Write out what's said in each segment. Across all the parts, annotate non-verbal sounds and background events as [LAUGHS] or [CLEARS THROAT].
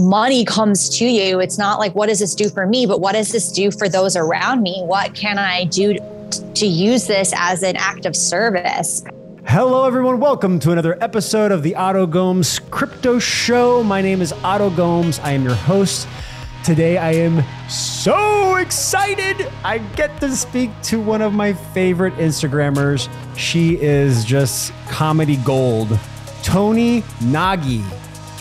money comes to you, it's not like, what does this do for me? But what does this do for those around me? What can I do to use this as an act of service? Hello, everyone. Welcome to another episode of the Oto Gomes Crypto Show. My name is Oto Gomes. I am your host. Today, I am so excited. I get to speak to one of my favorite Instagrammers. She is just comedy gold. Toni Nagy.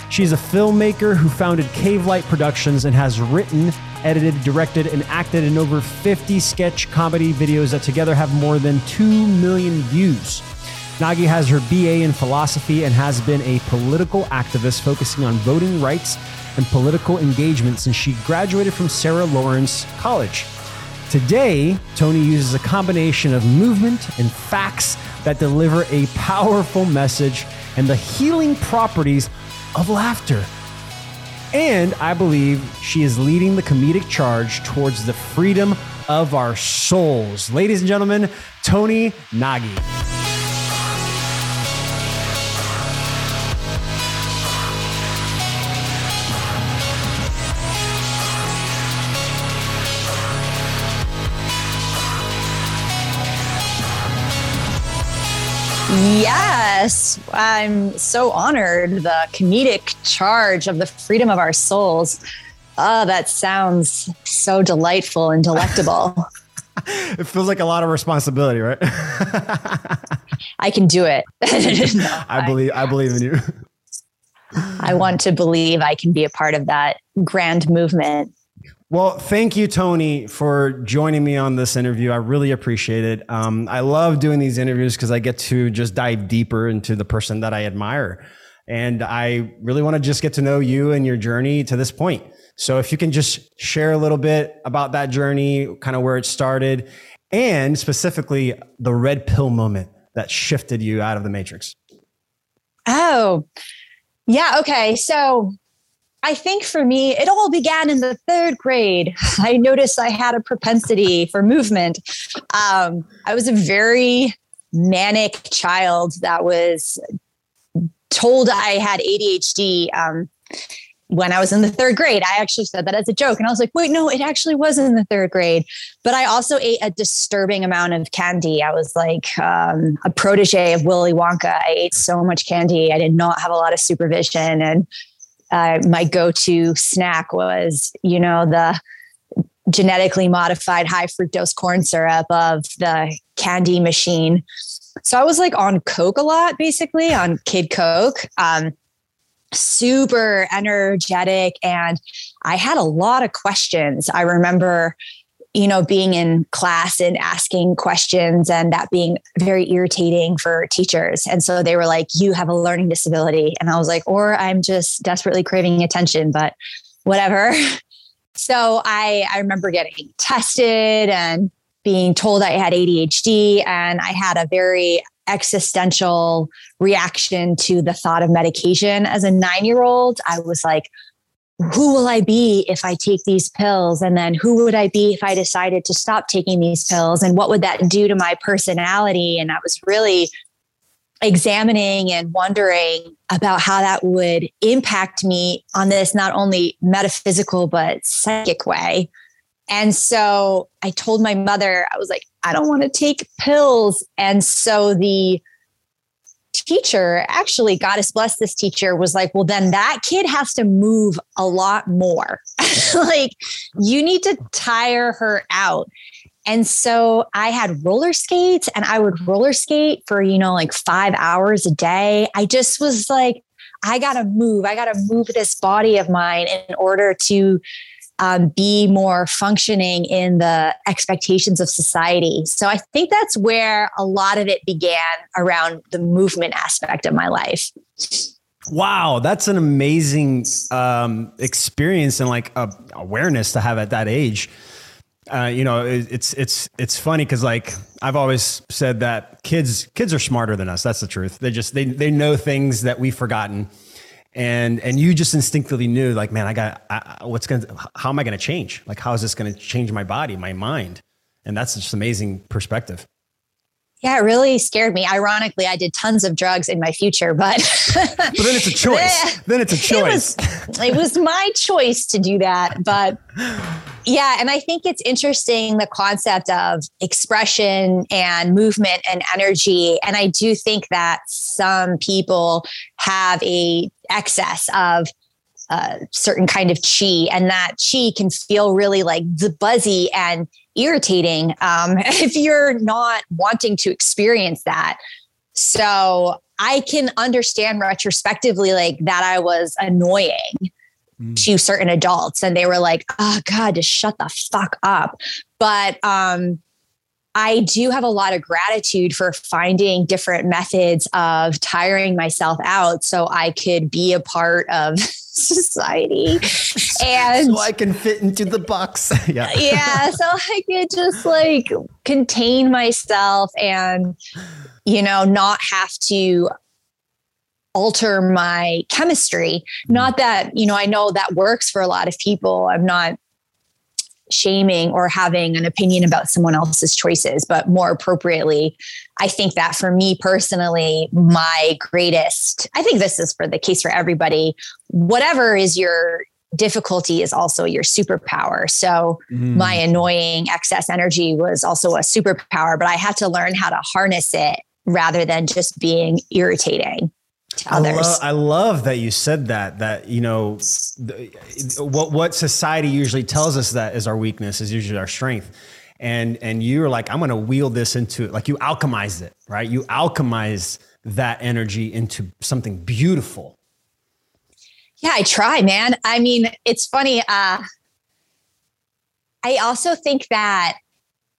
She's a filmmaker who founded Cave Light Productions and has written, edited, directed, and acted in over 50 sketch comedy videos that together have more than 2 million views. Nagy has her BA in philosophy and has been a political activist focusing on voting rights and political engagement since she graduated from Sarah Lawrence College. Today, Toni uses a combination of movement and facts that deliver a powerful message and the healing properties of laughter. And I believe she is leading the comedic charge towards the freedom of our souls. Ladies and gentlemen, Toni Nagy. Yes, I'm so honored. The comedic charge of the freedom of our souls. Oh, that sounds so delightful and delectable. [LAUGHS] it feels like a lot of responsibility, right? [LAUGHS] I can do it. no, [LAUGHS] I believe I believe in you. I want to believe I can be a part of that grand movement. Well, thank you, Toni, for joining me on this interview. I really appreciate it. Um, I love doing these interviews because I get to just dive deeper into the person that I admire. And I really want to just get to know you and your journey to this point. So if you can just share a little bit about that journey, kind of where it started, and specifically the red pill moment that shifted you out of the matrix. Oh, yeah. Okay. So I think for me, it all began in the third grade. [LAUGHS] I noticed I had a propensity for movement. Um, I was a very manic child that was told I had ADHD um, when I was in the third grade. I actually said that as a joke. And I was like, wait, no, it actually was in the third grade. But I also ate a disturbing amount of candy. I was like um, a protege of Willy Wonka. I ate so much candy. I did not have a lot of supervision. And uh, my go-to snack was, you know, the genetically modified high fructose corn syrup of the candy machine. So I was like on Coke a lot, basically on Kid Coke. Um, super energetic and I had a lot of questions. I remember you know, being in class and asking questions and that being very irritating for teachers. And so they were like, you have a learning disability. And I was like, or I'm just desperately craving attention, but whatever. [LAUGHS] so I, I remember getting tested and being told I had ADHD. And I had a very existential reaction to the thought of medication as a nine year old. I was like, who will I be if I take these pills? And then who would I be if I decided to stop taking these pills? And what would that do to my personality? And I was really examining and wondering about how that would impact me on this not only metaphysical, but psychic way. And so I told my mother, I was like, I don't want to take pills. And so the teacher, actually, Goddess bless this teacher, was like, well, then that kid has to move a lot more. [LAUGHS] like, you need to tire her out. And so I had roller skates and I would roller skate for, you know, like five hours a day. I just was like, I got to move. I got to move this body of mine in order to um, be more functioning in the expectations of society. So I think that's where a lot of it began around the movement aspect of my life. Wow, that's an amazing um, experience and like uh, awareness to have at that age. Uh, you know, it, it's it's it's funny because like I've always said that kids kids are smarter than us. That's the truth. They just they they know things that we've forgotten and and you just instinctively knew like man i got I, what's gonna how am i gonna change? Like how is this gonna change my body my mind? And that's just amazing perspective Yeah, it really scared me. Ironically, I did tons of drugs in my future, but [LAUGHS] but then it's a choice. then it's a choice. It was, it was my choice to do that, but yeah, and I think it's interesting the concept of expression and movement and energy, and I do think that some people have a excess of a certain kind of chi, and that chi can feel really like the buzzy and irritating um, [LAUGHS] if you're not wanting to experience that. So I can understand retrospectively, like that I was annoying mm. to certain adults, and they were like, "Oh God, just shut the fuck up." But um, I do have a lot of gratitude for finding different methods of tiring myself out so I could be a part of [LAUGHS] society. [LAUGHS] And so I can fit into the box. [LAUGHS] yeah. Yeah. So I could just like contain myself and, you know, not have to alter my chemistry. Mm-hmm. Not that, you know, I know that works for a lot of people. I'm not shaming or having an opinion about someone else's choices, but more appropriately, I think that for me personally, my greatest, I think this is for the case for everybody, whatever is your difficulty is also your superpower. So mm. my annoying excess energy was also a superpower, but I had to learn how to harness it rather than just being irritating to others. I love, I love that you said that. That you know, the, what what society usually tells us that is our weakness is usually our strength, and and you're like, I'm going to wield this into it. like you alchemize it, right? You alchemize that energy into something beautiful. Yeah, I try, man. I mean, it's funny. Uh, I also think that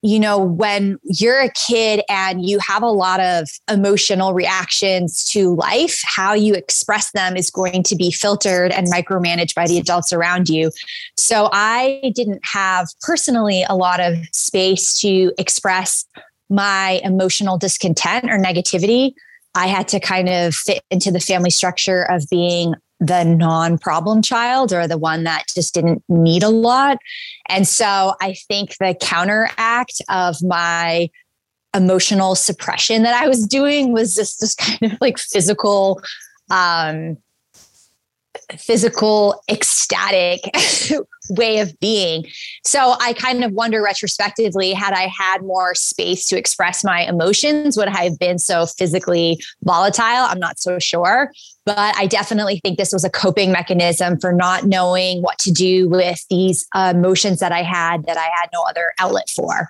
you know, when you're a kid and you have a lot of emotional reactions to life, how you express them is going to be filtered and micromanaged by the adults around you. So I didn't have personally a lot of space to express my emotional discontent or negativity. I had to kind of fit into the family structure of being the non problem child or the one that just didn't need a lot. And so I think the counteract of my emotional suppression that I was doing was just this kind of like physical um, physical, ecstatic way of being. So I kind of wonder retrospectively, had I had more space to express my emotions, would I have been so physically volatile? I'm not so sure. But I definitely think this was a coping mechanism for not knowing what to do with these uh, emotions that I had that I had no other outlet for.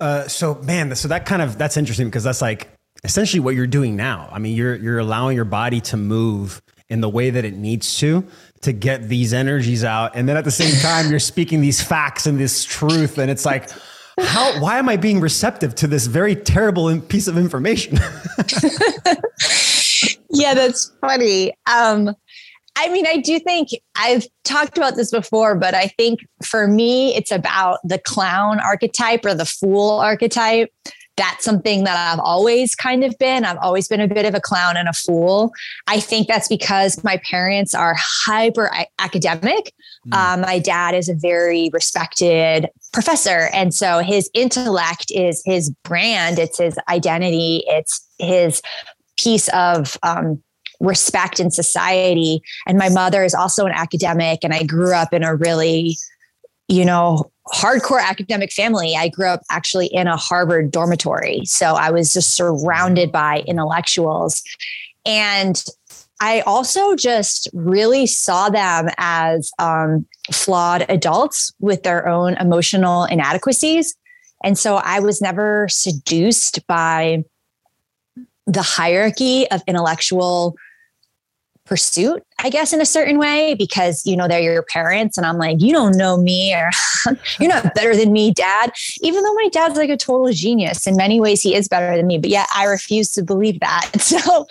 Uh, so man, so that kind of that's interesting because that's like essentially what you're doing now. I mean, you're you're allowing your body to move in the way that it needs to to get these energies out. And then at the same time you're speaking these facts and this truth. And it's like how why am i being receptive to this very terrible piece of information? [LAUGHS] Yeah that's funny. Um I mean, I do think I've talked about this before, but I think for me, it's about the clown archetype or the fool archetype that's something that I've always kind of been. I've always been a bit of a clown and a fool. I think that's because my parents are hyper academic. Mm. Um, my dad is a very respected professor. And so his intellect is his brand, it's his identity, it's his piece of um, respect in society. And my mother is also an academic, and I grew up in a really you know, hardcore academic family. I grew up actually in a Harvard dormitory. So I was just surrounded by intellectuals. And I also just really saw them as um, flawed adults with their own emotional inadequacies. And so I was never seduced by the hierarchy of intellectual pursuit, I guess, in a certain way, because, you know, they're your parents. And I'm like, you don't know me or [LAUGHS] you're not better than me, dad. Even though my dad's like a total genius in many ways, he is better than me. But yet I refuse to believe that. [LAUGHS] So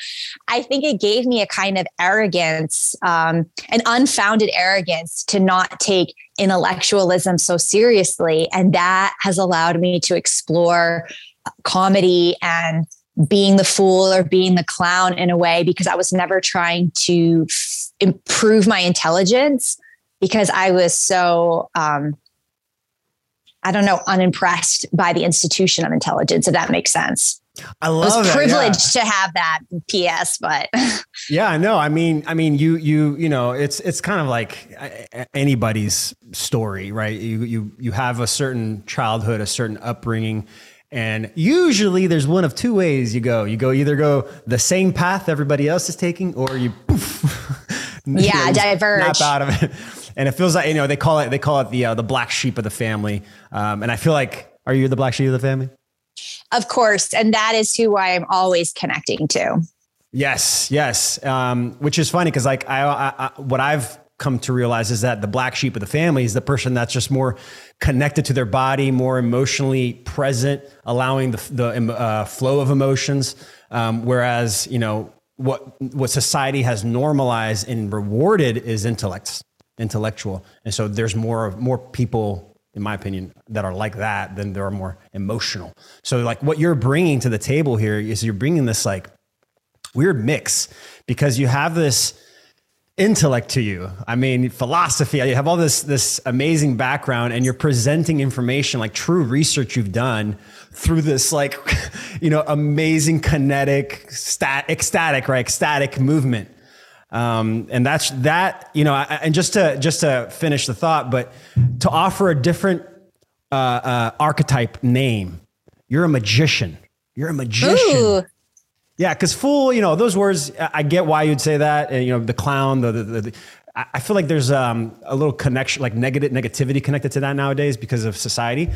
I think it gave me a kind of arrogance, um, an unfounded arrogance to not take intellectualism so seriously. And that has allowed me to explore comedy and being the fool or being the clown in a way because I was never trying to f- improve my intelligence because I was so, um, I don't know, unimpressed by the institution of intelligence, if that makes sense. I love I was privileged yeah. to have that PS, but [LAUGHS] Yeah, I know. I mean, I mean, you, you, you know, it's it's kind of like uh, anybody's story, right? You, you, you have a certain childhood, a certain upbringing, and usually there's one of two ways you go. You go either go the same path everybody else is taking, or you, [LAUGHS] poof, [LAUGHS] you Yeah, know, diverge. out of it. And it feels like you know they call it they call it the uh, the black sheep of the family. Um, and I feel like, are you the black sheep of the family? of course, and that is who I am always connecting to. Yes, yes. Um, which is funny because like I, I, I, what I've come to realize is that the black sheep of the family is the person that's just more connected to their body, more emotionally present, allowing the the uh, flow of emotions. Um, whereas you know what what society has normalized and rewarded is intellects, intellectual, and so there's more more people in my opinion, that are like that than there are more emotional. So like what you're bringing to the table here is you're bringing this like weird mix because you have this intellect to you. I mean, philosophy, you have all this this amazing background and you're presenting information like true research you've done through this like [LAUGHS] you know, amazing kinetic stat ecstatic, right? Ecstatic movement. Um, and that's that, you know, I- and just to just to finish the thought, but to offer a different uh, uh, archetype name, you're a magician. You're a magician. Ooh, Yeah, because fool, you know, those words, I get why you'd say that. And, you know, the clown, the, the, the, the I I feel like there's um, a little connection, like negative negativity connected to that nowadays because of society.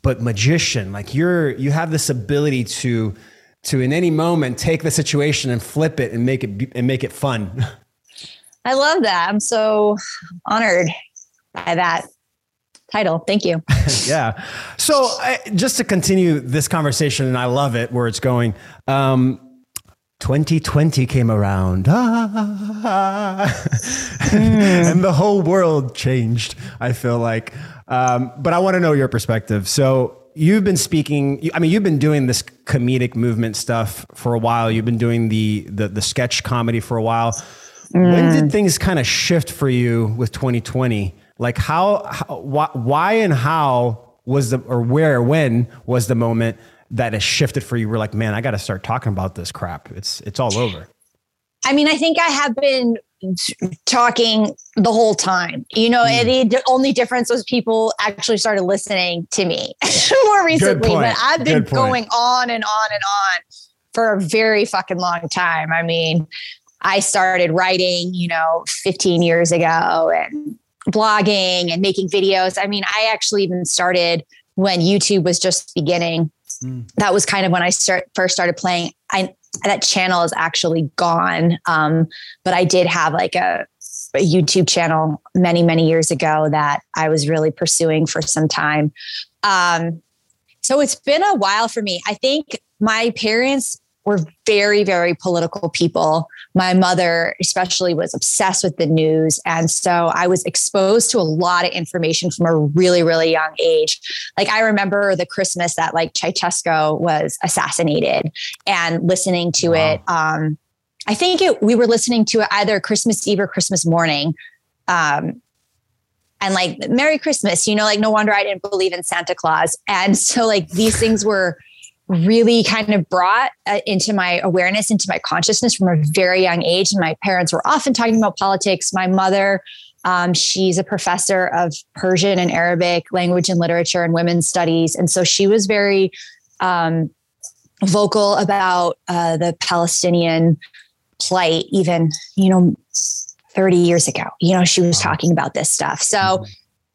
But magician, like you're, you have this ability to, to in any moment take the situation and flip it and make it and make it fun. I love that. I'm so honored by that title. Thank you. [LAUGHS] yeah. So I, just to continue this conversation, and I love it where it's going. Um, 2020 came around, Ah. [LAUGHS] and the whole world changed. I feel like, um, but I want to know your perspective. So you've been speaking. I mean, you've been doing this comedic movement stuff for a while. You've been doing the the, the sketch comedy for a while. When did things kind of shift for you with 2020? Like how, how why, why and how was the or where when was the moment that has shifted for you? We're like, man, I got to start talking about this crap. It's it's all over. I mean, I think I have been talking the whole time. You know, hmm. and the only difference was people actually started listening to me [LAUGHS] more recently. But I've been going on and on and on for a very fucking long time. I mean, I started writing, you know, 15 years ago and blogging and making videos. I mean, I actually even started when YouTube was just beginning. Mm. That was kind of when I start first started playing. I that channel is actually gone. Um, but I did have like a, a YouTube channel many, many years ago that I was really pursuing for some time. Um, so it's been a while for me. I think my parents were very, very political people. My mother, especially, was obsessed with the news. And so I was exposed to a lot of information from a really, really young age. Like I remember the Christmas that like Ceausescu was assassinated and listening to Wow. it. Um, I think it, we were listening to it either Christmas Eve or Christmas morning. Um, and like Merry Christmas, you know, like no wonder I didn't believe in Santa Claus. And so like these things were really kind of brought uh, into my awareness, into my consciousness from a very young age. And my parents were often talking about politics. My mother, um, she's a professor of Persian and Arabic language and literature and women's studies. And so she was very um, vocal about uh, the Palestinian plight, even, you know, 30 years ago. You know, she was talking about this stuff. So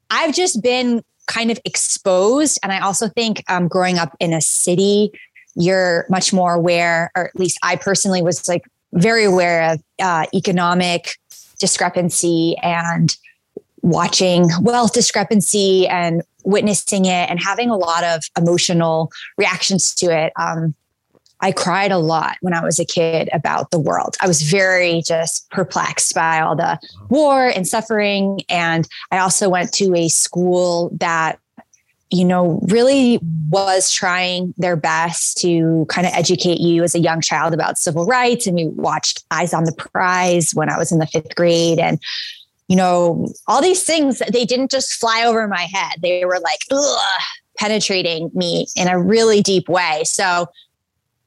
I've just been kind of exposed. And I also think um, growing up in a city, you're much more aware, or at least I personally was like very aware of uh, economic discrepancy and watching wealth discrepancy and witnessing it and having a lot of emotional reactions to it. Um, I cried a lot when I was a kid about the world. I was very just perplexed by all the war and suffering. And I also went to a school that, you know, really was trying their best to kind of educate you as a young child about civil rights. And we watched Eyes on the Prize when I was in the fifth grade. And you know, all these things, they didn't just fly over my head. They were like, ugh, penetrating me in a really deep way. So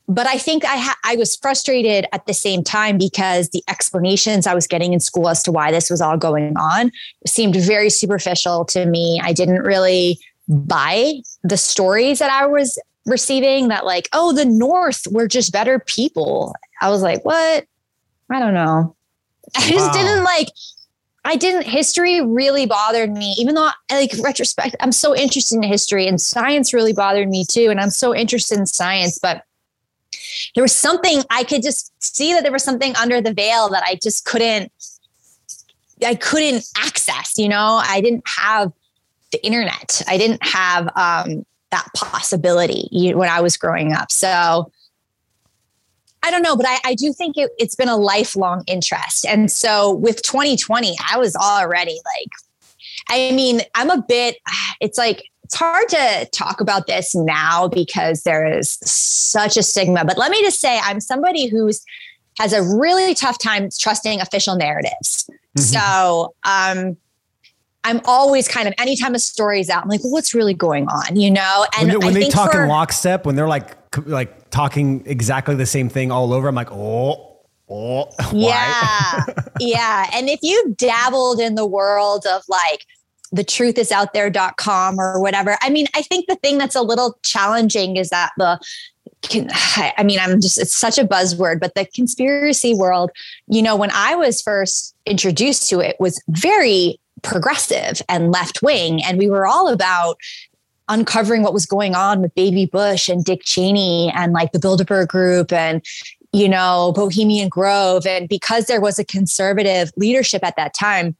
but I think I ha- I was frustrated at the same time because the explanations I was getting in school as to why this was all going on seemed very superficial to me. I didn't really buy the stories that I was receiving that like, oh, the North were just better people. I was like, what? I don't know. I just wow. didn't like I didn't history really bothered me, even though like retrospect, I'm so interested in history and science really bothered me too. And I'm so interested in science, but there was something I could just see that there was something under the veil that I just couldn't I couldn't access, you know. I didn't have the internet. I didn't have um, that possibility when I was growing up. So I don't know, but I, I do think it, it's been a lifelong interest. And so with 2020, I was already like, I mean, I'm a bit, it's like, it's hard to talk about this now because there is such a stigma. But let me just say, I'm somebody who's has a really tough time trusting official narratives. Mm-hmm. So, um, I'm always kind of anytime a story's out, I'm like, well, what's really going on? You know? And when, when they talk for, in lockstep, when they're like like talking exactly the same thing all over, I'm like, oh, oh, [LAUGHS] yeah, [LAUGHS] yeah. And if you dabbled in the world of like the truth is out there.com or whatever, I mean, I think the thing that's a little challenging is that the can, I mean, I'm just, it's such a buzzword, but the conspiracy world, you know, when I was first introduced to it was very progressive and left wing. And we were all about uncovering what was going on with Baby Bush and Dick Cheney and like the Bilderberg Group and you know Bohemian Grove and because there was a conservative leadership at that time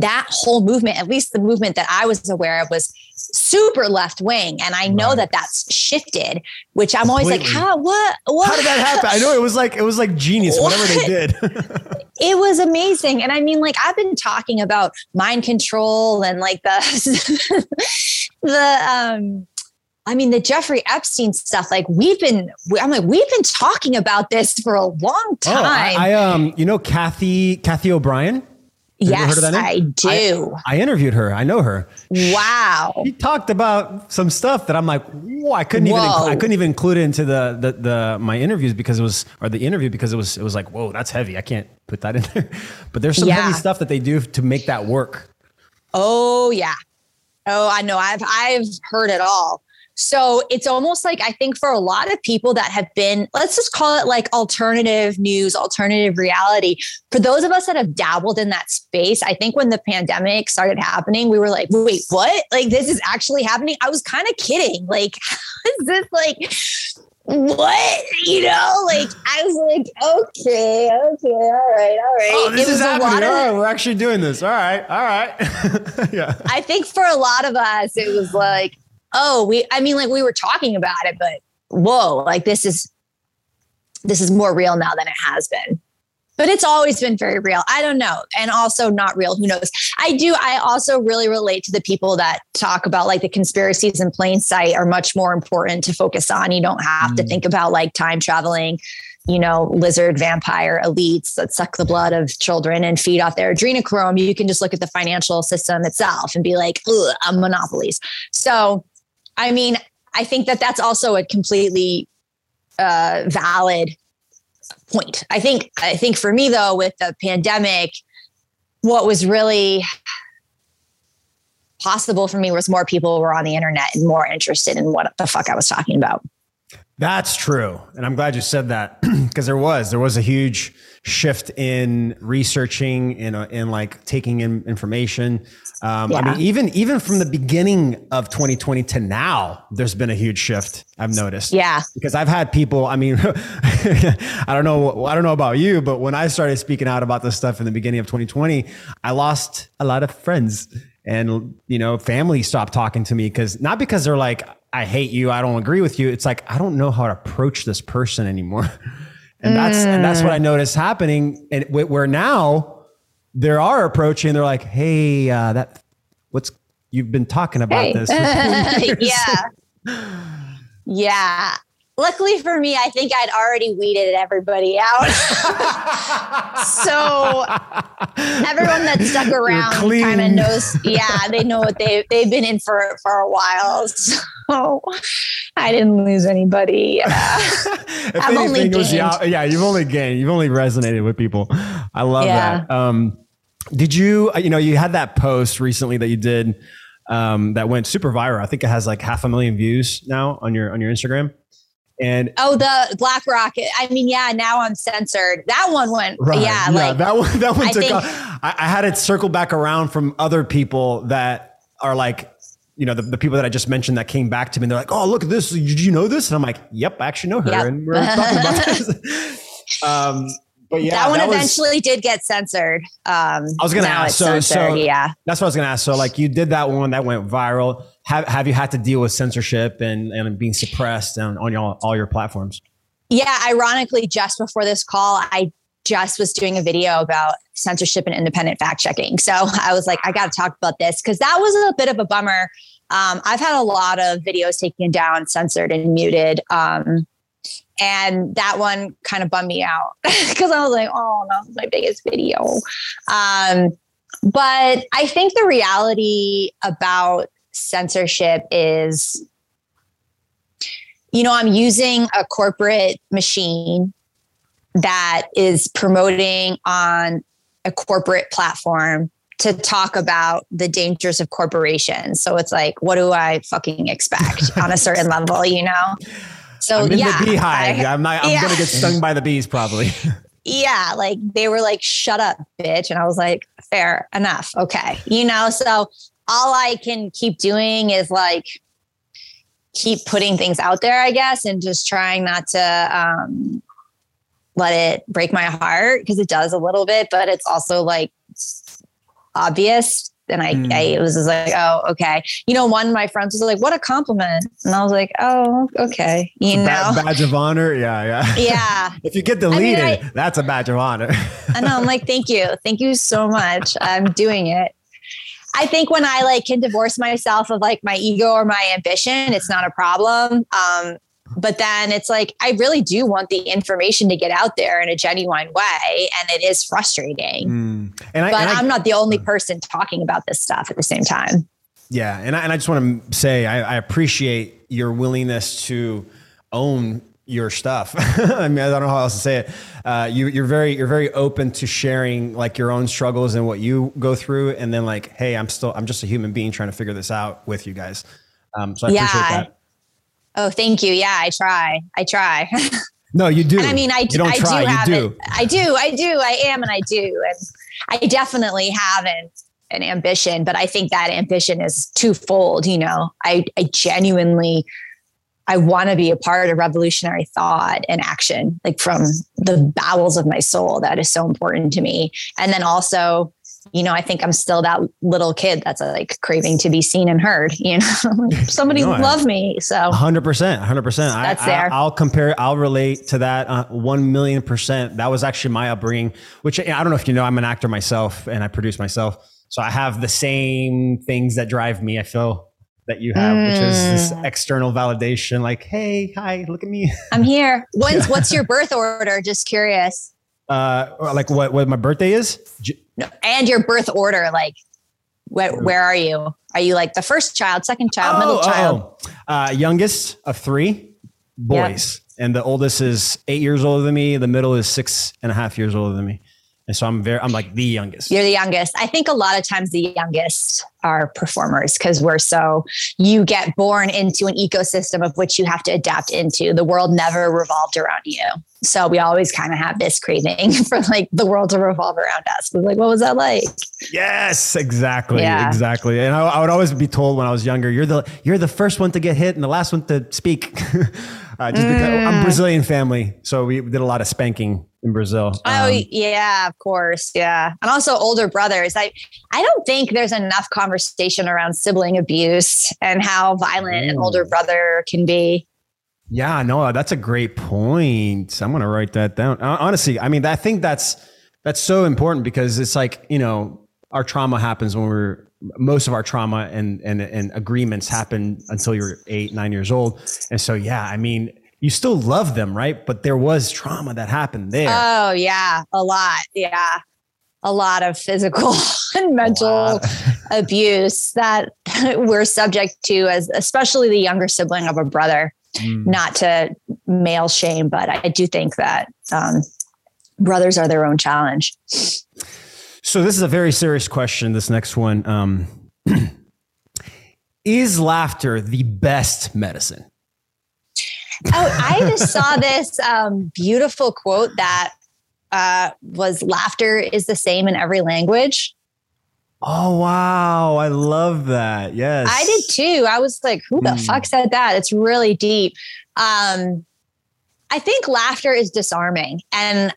that whole movement at least the movement that I was aware of was super left wing and I know right. that that's shifted which I'm Completely. always like how what what how did that happen I know it was like it was like genius what? whatever they did [LAUGHS] it was amazing and I mean like I've been talking about mind control and like the [LAUGHS] the um I mean, the Jeffrey Epstein stuff, like we've been, I'm like, we've been talking about this for a long time. Oh, I, I, um, you know, Kathy, Kathy O'Brien. Yes, I do. I, I, interviewed her. I know her. Wow. She talked about some stuff that I'm like, whoa, I couldn't even, I couldn't even include it into the, the, the, my interviews because it was, or the interview because it was, it was like, whoa, that's heavy. I can't put that in there. [LAUGHS] But there's some yeah. heavy stuff that they do to make that work. Oh yeah. Oh, I know. I've I've heard it all. So it's almost like I think for a lot of people that have been, let's just call it like alternative news, alternative reality. For those of us that have dabbled in that space, I think when the pandemic started happening, we were like, wait, what? Like this is actually happening? I was kind of kidding. Like, [LAUGHS] is this like what? You know, like I was like, okay, okay, all right, all right. Oh, this it is happening. Of, oh, we're actually doing this. All right, all right. [LAUGHS] yeah. I think for a lot of us, it was like, oh, we. I mean, like we were talking about it, but whoa, like this is this is more real now than it has been but it's always been very real. I don't know. And also not real. Who knows? I do. I also really relate to the people that talk about like the conspiracies in plain sight are much more important to focus on. You don't have mm. to think about like time traveling, you know, lizard vampire elites that suck the blood of children and feed off their adrenochrome. You can just look at the financial system itself and be like, ugh, monopolies. So, I mean, I think that that's also a completely uh, valid point. I think I think for me though, with the pandemic, what was really possible for me was more people were on the internet and more interested in what the fuck I was talking about. That's true. And I'm glad you said that [CLEARS THROAT] because there was there was a huge shift in researching in in like taking in information. Um, yeah. I mean, even even from the beginning of 2020 to now, there's been a huge shift. I've noticed. Yeah. Because I've had people. I mean, [LAUGHS] I don't know. I don't know about you, but when I started speaking out about this stuff in the beginning of 2020, I lost a lot of friends and you know family stopped talking to me because not because they're like I hate you, I don't agree with you. It's like I don't know how to approach this person anymore. [LAUGHS] and that's and that's what I mm. noticed happening. And where now they are approaching, they're like, "Hey, uh, that what's you've been talking about hey. this?" [LAUGHS] yeah, yeah. luckily for me, I think I'd already weeded everybody out. [LAUGHS] so everyone that stuck around kind of knows. Yeah, they know what they they've been in for for a while. [LAUGHS] So I didn't lose anybody. Uh, if I've anything, it was yeah, yeah, you've only gained. You've only resonated with people. I love yeah. that. Um, did you? You know, you had that post recently that you did um, that went super viral. I think it has like half a million views now on your on your Instagram. And oh, the Black Rocket. I mean, yeah, now I'm censored. That one went, right, yeah, yeah. Like, that one, that one I took. Think, I, I, had it circle back around from other people that are like, you know, the, the people that I just mentioned that came back to me. and They're like, "Oh, look at this! Did you know this?" And I'm like, "Yep, I actually know her." Yep. And we're talking about [LAUGHS] this. [LAUGHS] um, but yeah, that one that eventually was, did get censored. Um, I was going to ask. So, so yeah, that's what I was going to ask. So, like, you did that one that went viral. Have Have you had to deal with censorship and and being suppressed on on your, all your platforms? Yeah, ironically, just before this call, I just was doing a video about censorship and independent fact checking. So I was like, I got to talk about this because that was a bit of a bummer. Um, I've had a lot of videos taken down, censored, and muted. Um, and that one kind of bummed me out [LAUGHS] because I was like, oh, that was my biggest video. Um, but I think the reality about censorship is, you know, I'm using a corporate machine that is promoting on a corporate platform to talk about the dangers of corporations. So it's like, what do I fucking expect [LAUGHS] on a certain level, you know? So I'm in yeah, the beehive. I, am not. I'm yeah. gonna get stung by the bees probably. [LAUGHS] yeah, like they were like, "Shut up, bitch," and I was like, "Fair enough, okay." You know, so all I can keep doing is like keep putting things out there, I guess, and just trying not to um, let it break my heart because it does a little bit, but it's also like obvious and I, mm. I was just like, oh, okay. You know, one of my friends was like, what a compliment. And I was like, oh, okay. You know, badge of honor. Yeah. Yeah. [LAUGHS] Yeah. if you get deleted, I mean, I, that's a badge of honor. [LAUGHS] I know. I'm like, thank you. Thank you so much. I'm doing it. I think when I like can divorce myself of like my ego or my ambition, it's not a problem. Um, but then it's like i really do want the information to get out there in a genuine way and it is frustrating mm. and I, but and I, i'm not the only person talking about this stuff at the same time yeah and i, and I just want to say I, I appreciate your willingness to own your stuff. [LAUGHS] I mean, I don't know how else to say it. Uh, you, you're very, you're very open to sharing like your own struggles and what you go through, and then like, hey, I'm still, I'm just a human being trying to figure this out with you guys. Um, so I yeah. appreciate that. Oh, thank you. Yeah, I try. I try. [LAUGHS] no, you do. And I mean, I, don't I try, do have do. it. I do. I do. I am, and I do. And I definitely have an, an ambition, but I think that ambition is twofold. You know, I, I genuinely, I want to be a part of revolutionary thought and action, like from the bowels of my soul. That is so important to me. And then also, you know, I think I'm still that little kid that's like craving to be seen and heard, [LAUGHS] you know, [LAUGHS] somebody no, love me. So hundred percent, hundred percent. That's I, there. I, will compare, I'll relate to that. Uh, 1 million percent. That was actually my upbringing, which I don't know if you know, I'm an actor myself and I produce myself. So I have the same things that drive me. I feel that you have, mm. which is this mm. external validation. Like, Hey, hi, look at me. [LAUGHS] I'm here. When's, what's your birth order? Just curious. Uh, like what, what my birthday is? No, and your birth order, like where, where are you? Are you like the first child, second child, oh, middle child? Oh. Uh, youngest of three boys, yep. and the oldest is eight years older than me. The middle is six and a half years older than me. And so I'm very, I'm like the youngest. You're the youngest. I think a lot of times the youngest are performers because we're so, you get born into an ecosystem of which you have to adapt into. The world never revolved around you. So we always kind of have this craving [LAUGHS] for like the world to revolve around us. We're like, what was that like? Yes, exactly. Yeah. Exactly. And I, I, would always be told when I was younger, you're the, you're the first one to get hit and the last one to speak. [LAUGHS] uh, just mm. because I'm Brazilian family. So we did a lot of spanking in Brazil. Oh um, yeah, of course, yeah, and also older brothers. I I don't think there's enough conversation around sibling abuse and how violent an older brother can be. Yeah, no, that's a great point. I'm gonna write that down. Honestly, I mean, I think that's that's so important because it's like you know our trauma happens when we're most of our trauma and and and agreements happen until you're eight nine years old, and so yeah, I mean you still love them, right? But there was trauma that happened there. Oh yeah, a lot. Yeah. A lot of physical [LAUGHS] and mental [LAUGHS] abuse that [LAUGHS] we're subject to as especially the younger sibling of a brother. Mm. Not to male shame, but I do think that um, brothers are their own challenge. So this is a very serious question. This next one. Um, [CLEARS THROAT] is laughter the best medicine? Oh, I just saw this um, beautiful quote that uh, was laughter is the same in every language. Oh wow, I love that. Yes. I did too. I was like, who the mm. fuck said that? It's really deep. Um I think laughter is disarming and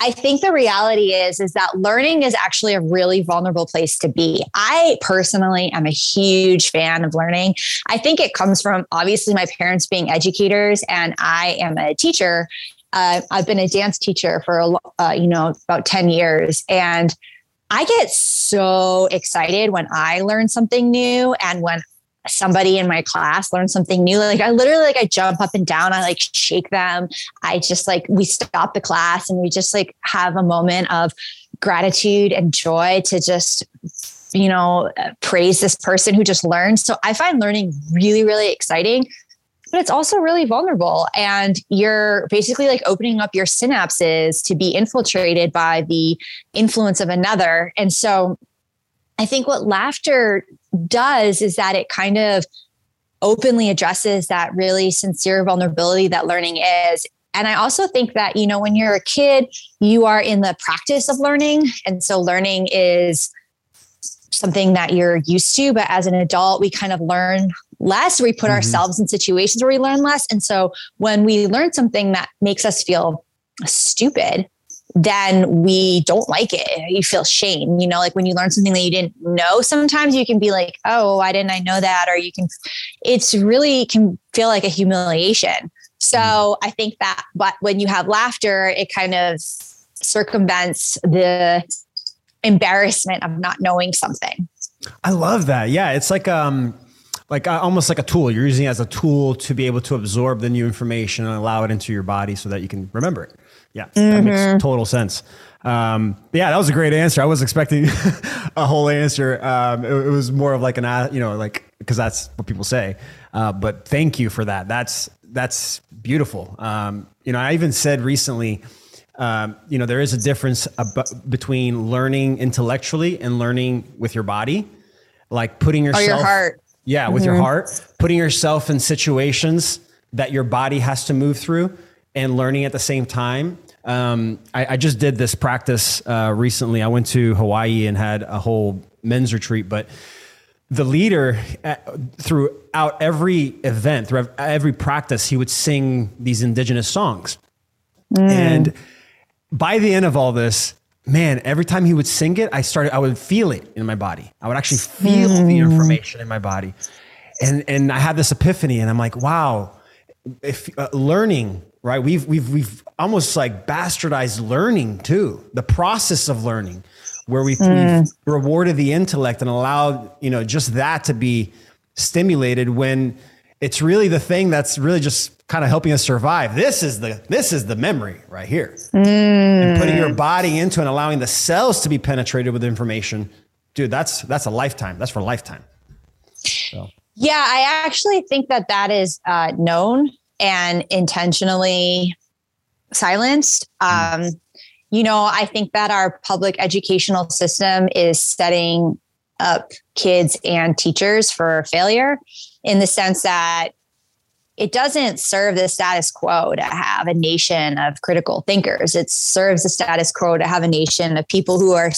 I think the reality is is that learning is actually a really vulnerable place to be. I personally am a huge fan of learning. I think it comes from obviously my parents being educators and I am a teacher. Uh, I've been a dance teacher for uh, you know about 10 years and I get so excited when I learn something new and when somebody in my class learns something new. Like I literally like I jump up and down, I like shake them. I just like we stop the class and we just like have a moment of gratitude and joy to just you know praise this person who just learned. So I find learning really really exciting but it's also really vulnerable. And you're basically like opening up your synapses to be infiltrated by the influence of another. And so I think what laughter does is that it kind of openly addresses that really sincere vulnerability that learning is. And I also think that, you know, when you're a kid, you are in the practice of learning. And so learning is something that you're used to. But as an adult, we kind of learn less. We put mm-hmm. ourselves in situations where we learn less. And so when we learn something that makes us feel stupid, then we don't like it. You feel shame. You know, like when you learn something that you didn't know, sometimes you can be like, oh, why didn't I know that? Or you can, it's really can feel like a humiliation. So mm-hmm. I think that, but when you have laughter, it kind of circumvents the embarrassment of not knowing something. I love that. Yeah. It's like, um, like uh, almost like a tool. You're using it as a tool to be able to absorb the new information and allow it into your body so that you can remember it. Yeah, mm-hmm. that makes mm-hmm. total sense. Um, yeah, that was a great answer. I was expecting [LAUGHS] a whole answer. Um, it, it, was more of like an, you know, like because that's what people say. Uh, but thank you for that. That's that's beautiful. Um, you know, I even said recently, um, you know, there is a difference ab- between learning intellectually and learning with your body, like putting yourself. Oh, your heart yeah, with mm-hmm. your heart, putting yourself in situations that your body has to move through and learning at the same time. Um, I, I, just did this practice uh, recently. I went to Hawaii and had a whole men's retreat, but the leader uh, throughout every event, throughout every practice, he would sing these indigenous songs. Mm. And by the end of all this, man, every time he would sing it, I started, I would feel it in my body. I would actually feel mm. the information in my body. And, and I had this epiphany and I'm like, wow, if uh, learning, right? We've, we've, we've almost like bastardized learning too, the process of learning where we've, mm. we've rewarded the intellect and allowed, you know, just that to be stimulated when it's really the thing that's really just kind of helping us survive. This is the this is the memory right here. Mm. And putting your body into and allowing the cells to be penetrated with information. Dude, that's that's a lifetime. That's for a lifetime. So. Yeah, I actually think that that is uh, known and intentionally silenced. Mm. Um, you know, I think that our public educational system is setting up kids and teachers for failure in the sense that it doesn't serve the status quo to have a nation of critical thinkers. It serves the status quo to have a nation of people who are,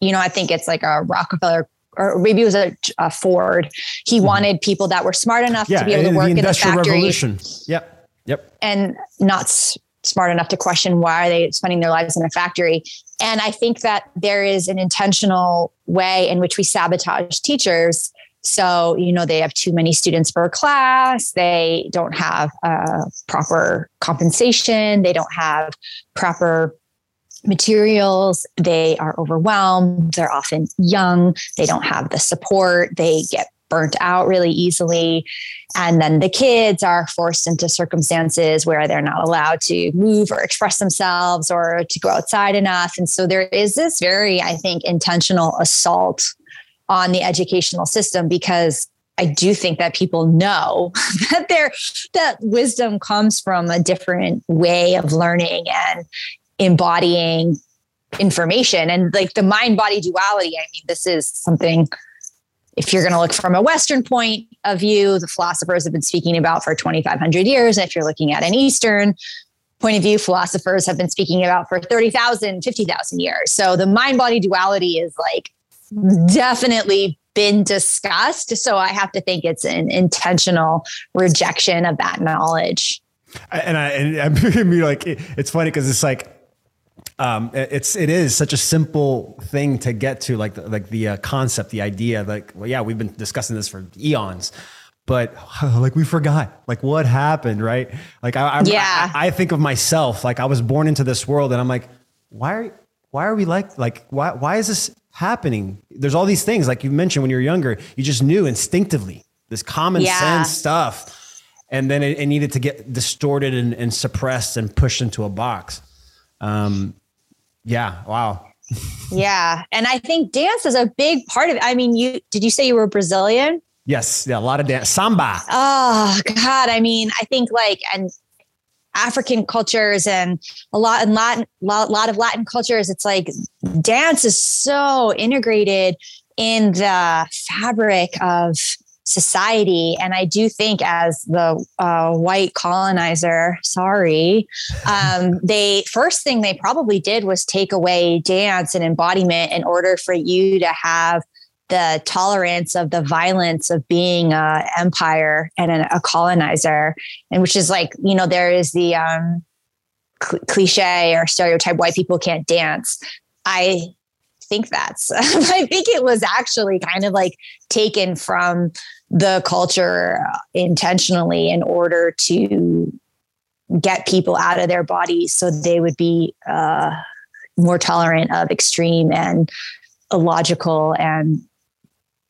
you know, I think it's like a Rockefeller or maybe it was a, a Ford. He mm-hmm. wanted people that were smart enough yeah, to be able to work in the factory. Revolution. Yep. Yep. And not smart enough to question why are they spending their lives in a factory. And I think that there is an intentional way in which we sabotage teachers so, you know, they have too many students per class. They don't have uh, proper compensation. They don't have proper materials. They are overwhelmed. They're often young. They don't have the support. They get burnt out really easily. And then the kids are forced into circumstances where they're not allowed to move or express themselves or to go outside enough. And so there is this very, I think, intentional assault on the educational system because I do think that people know [LAUGHS] that there that wisdom comes from a different way of learning and embodying information and like the mind body duality. I mean, this is something if you're going to look from a Western point of view, the philosophers have been speaking about for 2,500 years. And if you're looking at an Eastern point of view, philosophers have been speaking about for 30,000, 50,000 years. So the mind body duality is like definitely been discussed. So I have to think it's an intentional rejection of that knowledge. And I, and [LAUGHS] I mean, like, it's funny because it's like, um, it's it is such a simple thing to get to, like the, like the uh, concept, the idea. Like, well, yeah, we've been discussing this for eons, but [SIGHS] like we forgot, like what happened, right? Like, I, I yeah, I, I, think of myself, like I was born into this world, and I'm like, why are why are we like like why why is this happening? There's all these things, like you mentioned when you were younger, you just knew instinctively this common yeah. sense stuff, and then it, it needed to get distorted and, and suppressed and pushed into a box. Um, yeah. Wow. yeah. And I think dance is a big part of it. I mean, you did you say you were Brazilian? Yes. Yeah. A lot of dance. Samba. Oh God. I mean, I think like and African cultures and a lot in Latin, lot, lot of Latin cultures, it's like dance is so integrated in the fabric of society. And I do think, as the uh, white colonizer, sorry, um, [LAUGHS] they first thing they probably did was take away dance and embodiment in order for you to have the tolerance of the violence of being a empire and an, a colonizer and which is like you know there is the um, cl- cliche or stereotype white people can't dance i think that's [LAUGHS] i think it was actually kind of like taken from the culture intentionally in order to get people out of their bodies so they would be uh, more tolerant of extreme and illogical and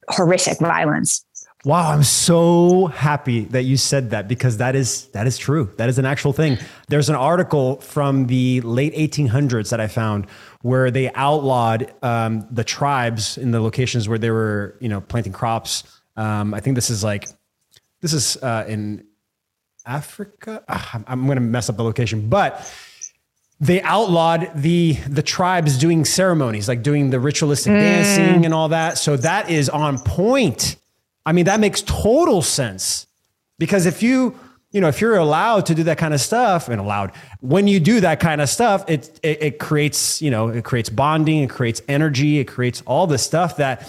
horrific violence. Wow, I'm so happy that you said that because that is that is true. That is an actual thing. There's an article from the late 1800s that I found where they outlawed um, the tribes in the locations where they were, you know, planting crops um, I think this is like, this is uh, in Africa. Uh, I'm going to mess up the location, but they outlawed the the tribes doing ceremonies, like doing the ritualistic mm. dancing and all that. So that is on point. I mean, that makes total sense because if you you know if you're allowed to do that kind of stuff and allowed when you do that kind of stuff it, it it, creates you know it creates bonding it creates energy it creates all the stuff that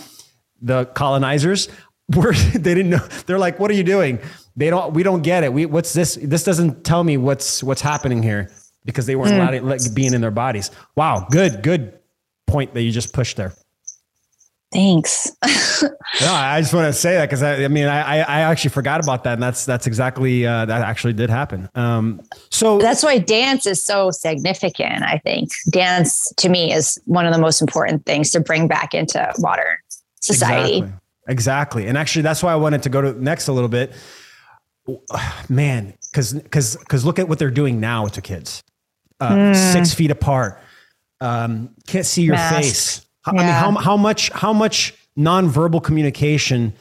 the colonizers were [LAUGHS] they didn't know. They're like, "What are you doing?" They don't. We don't get it. We what's this? This doesn't tell me what's what's happening here because they weren't mm. allowed being in their bodies. Wow, good, good point that you just pushed there. Thanks. [LAUGHS] no, I just want to say that because I, I, mean, I, I actually forgot about that, and that's that's exactly uh, that actually did happen. Um, so that's why dance is so significant. I think dance to me is one of the most important things to bring back into modern society. Exactly. Exactly. And actually, that's why I wanted to go to next a little bit. [SIGHS] Man, because because because look at what they're doing now with the kids, uh, mm. six feet apart, um, can't see your Mask. face. Yeah. I mean, how how much how much nonverbal communication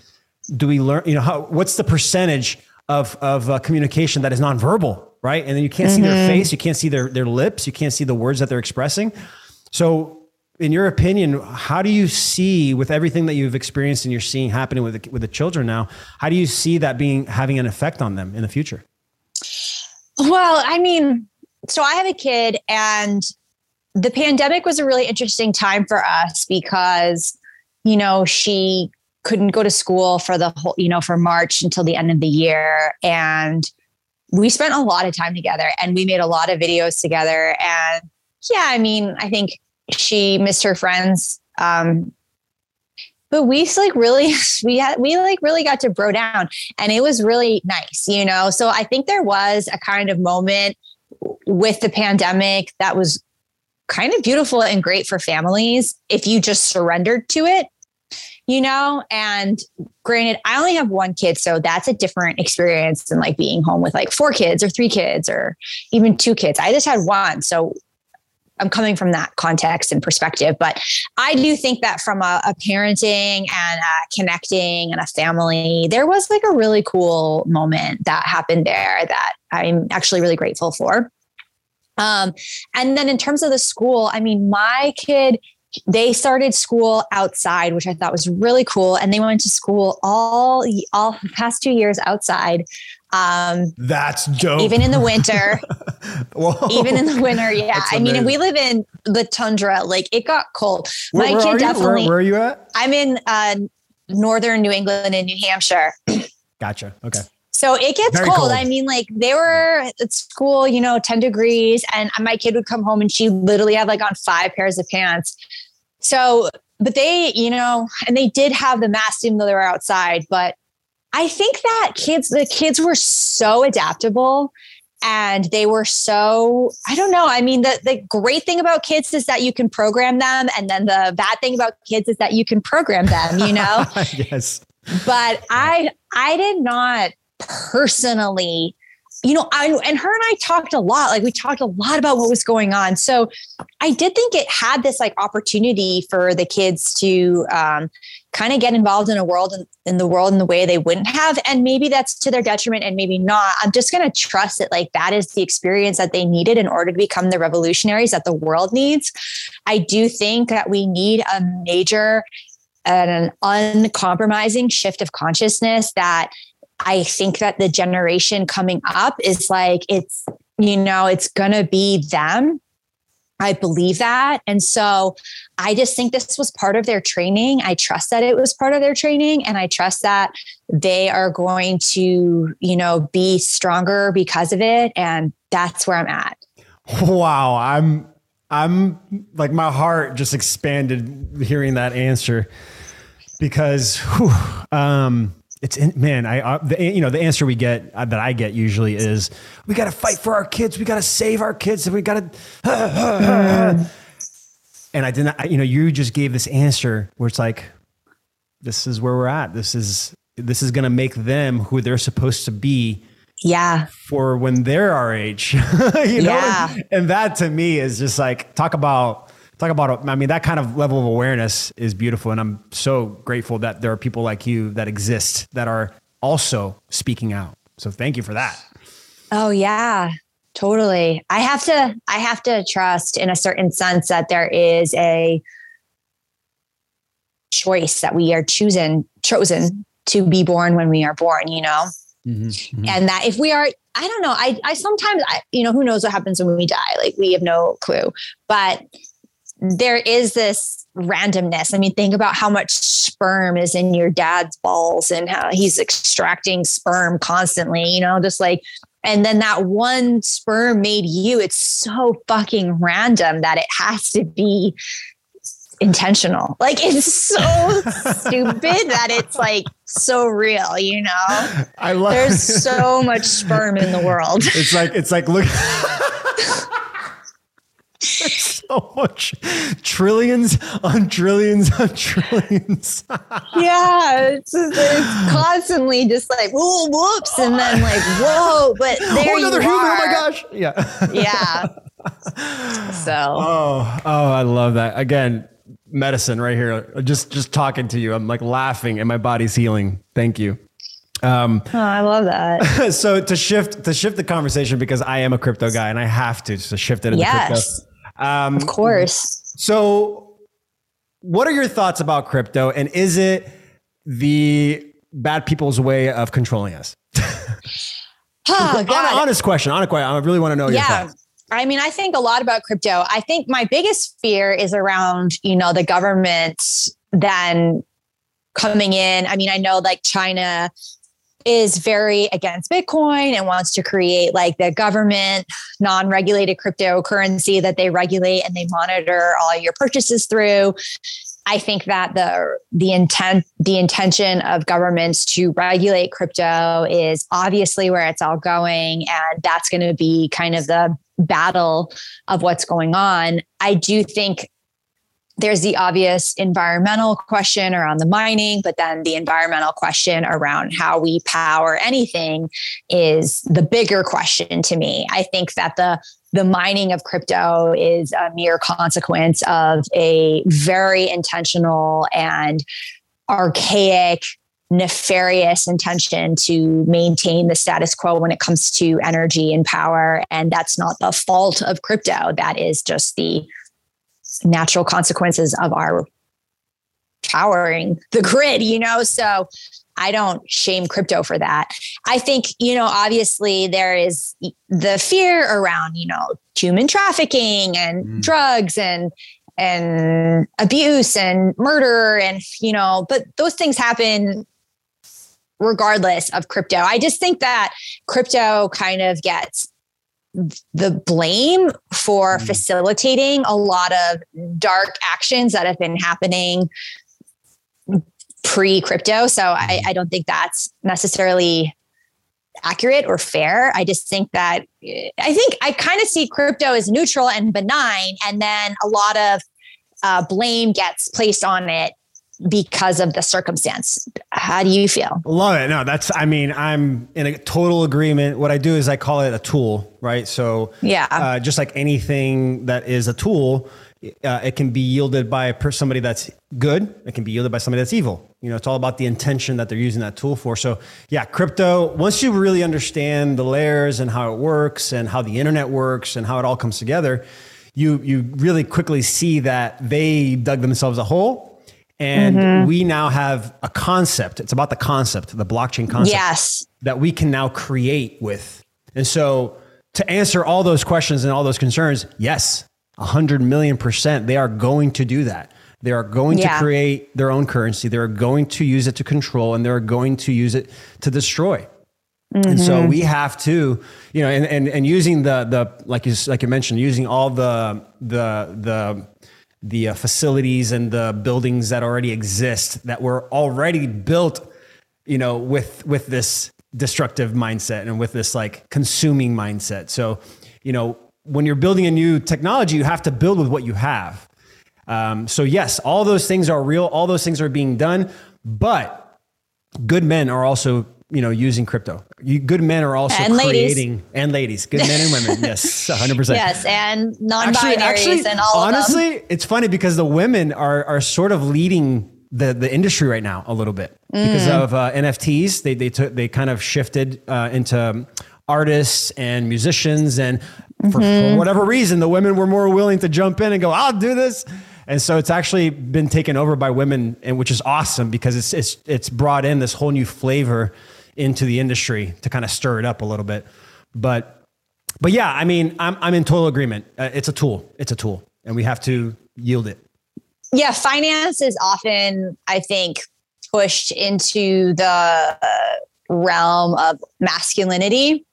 do we learn? You know, how, what's the percentage of of uh, communication that is nonverbal, right? And then you can't mm-hmm. see their mm-hmm. face, you can't see their their lips, you can't see the words that they're expressing. So in your opinion, how do you see with everything that you've experienced and you're seeing happening with the, with the children now? How do you see that being having an effect on them in the future? Well, I mean, so I have a kid, and the pandemic was a really interesting time for us because, you know, she couldn't go to school for the whole, you know, for March until the end of the year, and we spent a lot of time together, and we made a lot of videos together, and yeah, I mean, I think she missed her friends. Um, but we like really [LAUGHS] we had we like really got to bro down and it was really nice you know so i think there was a kind of moment with the pandemic that was kind of beautiful and great for families if you just surrendered to it you know? And granted, I only have one kid, so that's a different experience than like being home with like four kids or three kids or even two kids. I just had one. So I'm coming from that context and perspective, but I do think that from a, a parenting and connecting and a family, there was like a really cool moment that happened there that I'm actually really grateful for. Um, and then in terms of the school, I mean, my kid, they started school outside, which I thought was really cool, and they went to school all all the past two years outside. Um, That's dope. Even in the winter. [LAUGHS] even in the winter, yeah. I mean, we live in the tundra. Like it got cold. Where, My where kid definitely. Where, where, are you at? I'm in uh, northern New England and New Hampshire. [CLEARS THROAT] gotcha. Okay. So it gets cold. cold. I mean, like they were at school, you know, 10 degrees, and my kid would come home and she literally had like on five pairs of pants. So, but they, you know, and they did have the mask even though they were outside. But I think that kids, the kids were so adaptable and they were so i don't know i mean the, the great thing about kids is that you can program them and then the bad thing about kids is that you can program them you know [LAUGHS] yes but i i did not personally you know, I and her and I talked a lot. Like we talked a lot about what was going on. So I did think it had this like opportunity for the kids to um, kind of get involved in a world in, in the world in the way they wouldn't have. And maybe that's to their detriment and maybe not. I'm just going to trust that like that is the experience that they needed in order to become the revolutionaries that the world needs. I do think that we need a major and an uncompromising shift of consciousness that I think that the generation coming up is like, it's, you know, it's going to be them. I believe that. And so I just think this was part of their training. I trust that it was part of their training. And I trust that they are going to, you know, be stronger because of it. And that's where I'm at. Wow. I'm, I'm like, my heart just expanded hearing that answer because, whew, um, it's in, man i uh, the, you know the answer we get uh, that i get usually is we got to fight for our kids. We got to save our kids. And we got to [LAUGHS] and i didn't I, you know you just gave this answer where it's like this is where we're at. This is this is going to make them who they're supposed to be yeah. for when they're our age. [LAUGHS] You know? Yeah. and that to me is just like talk about talk about i mean that kind of level of awareness is beautiful and i'm so grateful that there are people like you that exist that are also speaking out. So thank you for that. Oh yeah totally. I have to i have to trust in a certain sense that there is a choice that we are chosen chosen to be born when we are born you know? Mm-hmm, mm-hmm. and that if we are i don't know i i sometimes i you know who knows what happens when we die? Like we have no clue. But there is this randomness. I mean, think about how much sperm is in your dad's balls and how he's extracting sperm constantly, you know, just like, and then that one sperm made you. It's so fucking random that it has to be intentional. Like it's so [LAUGHS] stupid that it's like so real, you know? I love There's so much sperm in the world. [LAUGHS] It's like, it's like, look. So much trillions on trillions on trillions. yeah, it's, it's, constantly just like whoa, whoops, and then like whoa, but [LAUGHS] there oh, another human! Oh my gosh! Yeah, yeah. [LAUGHS] So oh oh, I love that again. Medicine right here. Just just talking to you, I'm like laughing, and my body's healing. Thank you. Um, oh, I love that. [LAUGHS] so to shift to shift the conversation because I am a crypto guy and I have to to shift it into yes. Um, of course. So, what are your thoughts about crypto, and is it the bad people's way of controlling us? oh, [LAUGHS] God. honest question. Honest question. I really want to know yeah. your thoughts. Yeah. I mean, I think a lot about crypto. I think my biggest fear is around, you know, the government then coming in. I mean, I know like China is very against Bitcoin and wants to create like the government non regulated cryptocurrency that they regulate and they monitor all your purchases through. I think that the the intent the intention of governments to regulate crypto is obviously where it's all going and that's going to be kind of the battle of what's going on. I do think there's the obvious environmental question around the mining, but then the environmental question around how we power anything is the bigger question to me. I think that the the mining of crypto is a mere consequence of a very intentional and archaic nefarious intention to maintain the status quo when it comes to energy and power and that's not the fault of crypto that is just the natural consequences of our powering the grid, you know? So I don't shame crypto for that. I think, you know, obviously there is the fear around, you know, human trafficking and mm. drugs and and abuse and murder and you know, but those things happen regardless of crypto. I just think that crypto kind of gets the blame for mm. facilitating a lot of dark actions that have been happening pre crypto. So I, I, don't think that's necessarily accurate or fair. I just think that I think I kind of see crypto as neutral and benign, and then a lot of uh, blame gets placed on it because of the circumstance. How do you feel? Love it. No, that's, I mean, I'm in a total agreement. What I do is I call it a tool, right? So, yeah, uh, just like anything that is a tool, uh, it can be yielded by per- somebody that's good. It can be yielded by somebody that's evil. You know, it's all about the intention that they're using that tool for. So, yeah, crypto, once you really understand the layers and how it works and how the internet works and how it all comes together, you, you really quickly see that they dug themselves a hole and mm-hmm. we now have a concept. It's about the concept, the blockchain concept. Yes. That we can now create with. And so to answer all those questions and all those concerns, yes, 100 million percent, they are going to do that. They are going yeah. to create their own currency. They're going to use it to control and they're going to use it to destroy. Mm-hmm. And so mm-hmm. we have to, you know, and, and, and using the, the, like you, like you mentioned, using all the, the, the, the uh, facilities and the buildings that already exist that were already built, you know, with with this destructive mindset and with this like consuming mindset. So, you know, when you're building a new technology, you have to build with what you have. Um, so yes, all those things are real. All those things are being done, but good men are also you know, using crypto. You, good men are also and creating ladies. and ladies, good men and women. yes, [LAUGHS] hundred percent. Yes, and non-binaries and all. Honestly, it's funny because the women are are sort of leading the the industry right now a little bit mm. because of uh, NFTs. They they took they kind of shifted uh, into artists and musicians, and for, mm-hmm. for whatever reason, the women were more willing to jump in and go, "I'll do this." And so it's actually been taken over by women, and which is awesome because it's it's it's brought in this whole new flavor into the industry to kind of stir it up a little bit. But but yeah, I mean, I'm I'm in total agreement. Uh, it's a tool. It's a tool, and we have to yield it. Yeah, finance is often, I think, pushed into the realm of masculinity